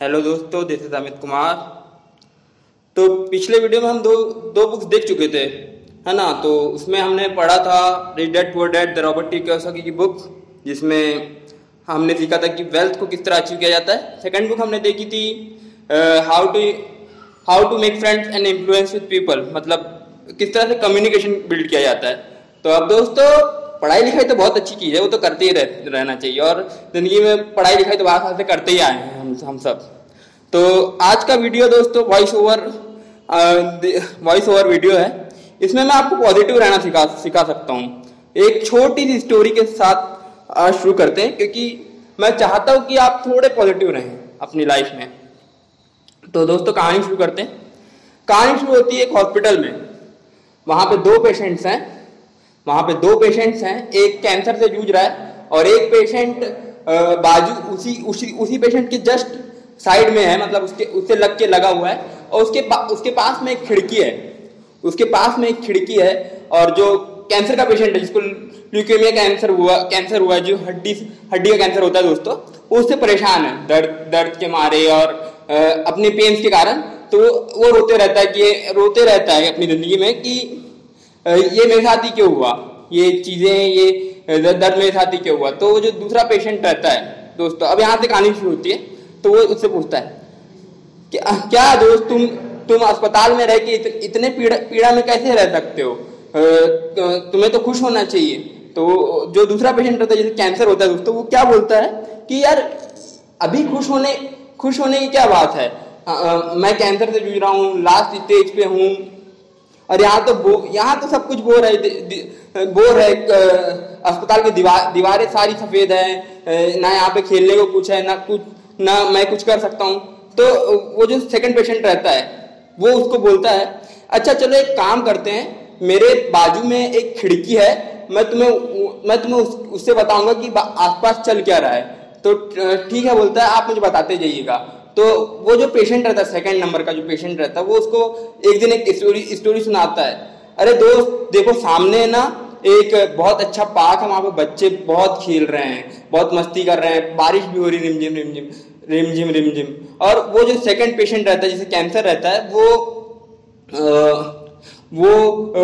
Hello दोस्तों this is Amit Kumar तो पिछले वीडियो में हम दो दो बुक्स देख चुके थे, है ना? तो उसमें हमने पढ़ा था rich dad poor dad the Robert T Kiyosaki की बुक जिसमें हमने सीखा था कि वेल्थ को किस तरह अचीव किया जाता है। सेकंड बुक हमने देखी थी how to how to make friends and influence with people मतलब किस तरह से कम्युनिकेशन बिल्ड किया जाता है। तो अब दोस्तों पढ़ाई लिखाई तो बहुत अच्छी चीज़ है वो तो करते ही रह, रहना चाहिए और ज़िंदगी में पढ़ाई लिखाई तो साल से करते ही आए हैं हम हम सब। तो आज का वीडियो दोस्तों voice over voice over video है। इसमें मैं आपको पॉजिटिव रहना सिखा सिखा सकता हूँ। एक छोटी सी स्टोरी के साथ शुरू करते हैं क्योंकि मैं चाहता हूँ कि आप थोड़े पॉजिटिव रहें अपनी लाइफ में। तो दोस्तों कहानी शुरू करते हैं। कहानी शुरू होती है एक हॉस्पिटल में। वहाँ पे दो पेशेंट्स हैं। वहाँ पे दो पेशेंट्स हैं एक कैंसर से जूझ रहा है और एक पेशेंट बाजू उसी उसी उसी पेशेंट के जस्ट साइड में है मतलब उसके उससे लग के लगा हुआ है और उसके पा, उसके पास में एक खिड़की है। उसके पास में एक खिड़की है और जो कैंसर का पेशेंट है जिसको ल्यूकेमिया कैंसर हुआ कैंसर हुआ जो हड्डी हड्डी का कैंसर होता है दोस्तों वो उससे परेशान है। दर्द दर्द के मारे और अपने पेन्स के कारण तो वो रोते रहता है कि रोते रहता है अपनी ज़िंदगी में कि ये मेरे साथ ही क्यों हुआ? ये चीज़ें ये दर्द मेरे साथ ही क्यों हुआ? तो वो जो दूसरा पेशेंट रहता है दोस्तों अब यहाँ से कहानी शुरू होती है तो वो उससे पूछता है कि क्या दोस्त तुम तुम अस्पताल में रह के इत, इतने पीड़ा पीड़ा में कैसे रह सकते हो? तुम्हें तो खुश होना चाहिए। तो जो दूसरा पेशेंट रहता है जैसे कैंसर होता है दोस्तों वो क्या बोलता है कि यार अभी खुश होने खुश होने की क्या बात है? आ, आ, मैं कैंसर से जूझ रहा हूँ लास्ट स्टेज पे हूँ और यहाँ तो बो यहाँ तो सब कुछ बोर है बोर है अस्पताल की दीवार दीवारें सारी सफ़ेद है ना यहाँ पे खेलने को कुछ है ना कुछ ना मैं कुछ कर सकता हूँ। तो वो जो सेकंड पेशेंट रहता है वो उसको बोलता है अच्छा चलो एक काम करते हैं मेरे बाजू में एक खिड़की है मैं तुम्हें मैं तुम्हें उस, उससे बताऊँगा कि आसपास चल क्या रहा है। तो ठीक है बोलता है आप मुझे बताते जाइएगा। तो वो जो पेशेंट रहता है सेकंड नंबर का जो पेशेंट रहता है वो उसको एक दिन एक स्टोरी स्टोरी सुनाता है। अरे दोस्त देखो सामने ना एक बहुत अच्छा पार्क है वहाँ पे बच्चे बहुत खेल रहे हैं बहुत मस्ती कर रहे हैं बारिश भी हो रही रिमझिम रिमझिम रिमझिम रिमझिम। और वो जो सेकंड पेशेंट रहता है जिसे कैंसर रहता है वो आ, वो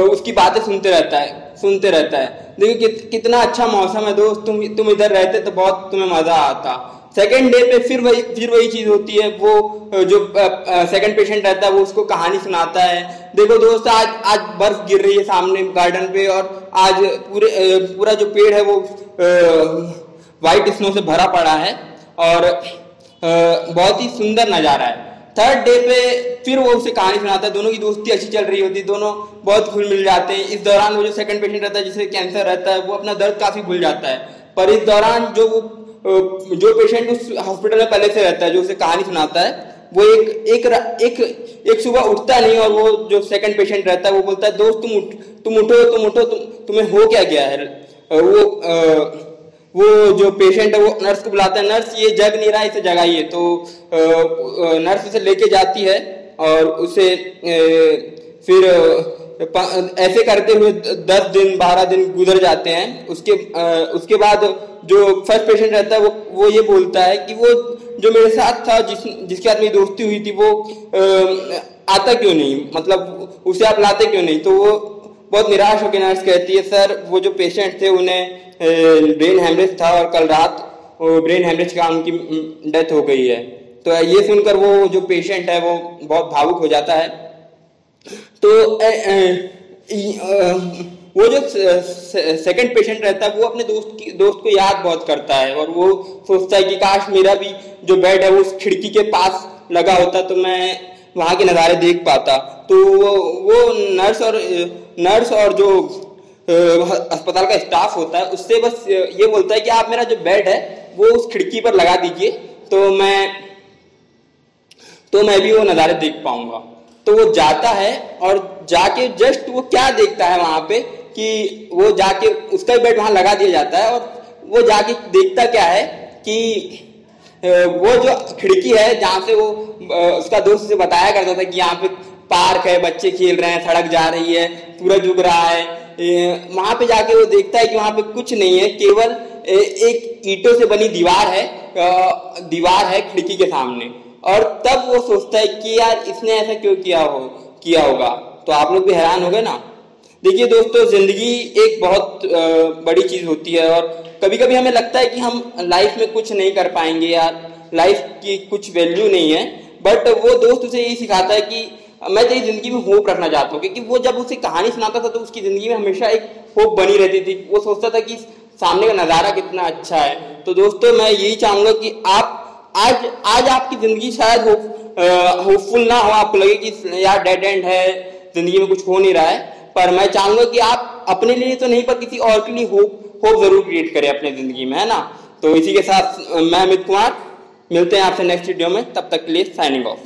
उसकी बातें सुनते रहता है सुनते रहता है। देखिए कि, कितना अच्छा मौसम है दोस्त तुम तुम इधर रहते तो बहुत तुम्हें मज़ा आता। सेकेंड डे पे फिर वही फिर वही चीज़ होती है, वो जो सेकंड पेशेंट रहता है, वो उसको कहानी सुनाता है। देखो दोस्त, आज आज बर्फ़ गिर रही है सामने गार्डन पे और आज पूरे पूरा जो पेड़ है वो वाइट स्नो से भरा पड़ा है और बहुत ही सुंदर नज़ारा है। थर्ड डे पे फिर वो उसे कहानी सुनाता है। दोनों की दोस्ती अच्छी चल रही होती है, दोनों बहुत घुल मिल जाते हैं। इस दौरान वो जो सेकंड पेशेंट रहता है जिसे कैंसर रहता है, वो अपना दर्द काफ़ी भूल जाता है। पर इस दौरान जो वो जो पेशेंट उस हॉस्पिटल में पहले से रहता है, जो उसे कहानी सुनाता है, वो एक एक एक एक सुबह उठता नहीं और वो जो सेकंड पेशेंट रहता है, वो बोलता है, दोस्त, तुम उठ, तुम उठो तुम उठो, तुम, तुम्हें हो क्या गया है? वो वो जो पेशेंट है, वो नर्स को बुलाता है नर्स ये जग नहीं रहा, इसे जगाइए। तो नर्स उसे लेके जाती है और उसे फिर ऐसे करते हुए दस दिन, बारह दिन गुजर जाते हैं। उसके उसके बाद जो फ़र्स्ट पेशेंट रहता है, वो वो ये बोलता है कि वो जो मेरे साथ था, जिस, जिसके साथ मेरी दोस्ती हुई थी, वो आता क्यों नहीं? मतलब उसे आप लाते क्यों नहीं? तो वो बहुत निराश होकर नर्स कहती है, सर, वो जो पेशेंट थे, उन्हें ब्रेन हेमरेज था और कल रात ब्रेन हेमरेज का उनकी डेथ हो गई है। तो ये सुनकर वो जो पेशेंट है, वो बहुत भावुक हो जाता है। तो ए, ए, वो जो सेकंड पेशेंट रहता है वो अपने दोस्त की दोस्त को याद बहुत करता है और वो सोचता है कि काश मेरा भी जो बेड है वो उस खिड़की के पास लगा होता तो मैं वहाँ के नज़ारे देख पाता। तो वो नर्स और नर्स और जो अस्पताल का स्टाफ होता है उससे बस ये बोलता है कि आप मेरा जो बेड है वो उस खिड़की पर लगा दीजिए तो मैं तो मैं भी वो नज़ारे देख पाऊँगा। तो वो जाता है और जाके जस्ट वो क्या देखता है वहाँ पे कि वो जाके उसका बेड वहाँ लगा दिया जाता है और वो जाके देखता क्या है कि वो जो खिड़की है जहाँ से वो उसका दोस्त से बताया करता था कि यहाँ पे पार्क है, बच्चे खेल रहे हैं, सड़क जा रही है, सूरज उग रहा है। वहाँ पे जाके वो देखता है कि वहाँ पे कुछ नहीं है, केवल एक ईटों से बनी दीवार है दीवार है खिड़की के सामने। और तब वो सोचता है कि यार इसने ऐसा क्यों किया हो, किया होगा? तो आप लोग भी हैरान हो गए ना? देखिए दोस्तों, ज़िंदगी एक बहुत बड़ी चीज़ होती है और कभी कभी हमें लगता है कि हम लाइफ में कुछ नहीं कर पाएँगे यार लाइफ की कुछ वैल्यू नहीं है। बट वो दोस्त उसे यही सिखाता है कि मैं तेरी ज़िंदगी में होप रखना चाहता हूँ। क्योंकि वो जब उसे कहानी सुनाता था तो उसकी ज़िंदगी में हमेशा एक होप बनी रहती थी। वो सोचता था कि सामने का नज़ारा कितना अच्छा है। तो दोस्तों, मैं यही चाहूँगा कि आप आज आज आपकी ज़िंदगी शायद होप होपफुल ना हो, आपको लगे कि यार डेड एंड है, ज़िंदगी में कुछ हो नहीं रहा है। पर मैं चाहूँगा कि आप अपने लिए तो नहीं, पर किसी और के लिए होप होप ज़रूर क्रिएट करें अपने ज़िंदगी में, है ना? तो इसी के साथ मैं अमित कुमार, मिलते हैं आपसे नेक्स्ट वीडियो में, तब तक के लिए साइनिंग ऑफ़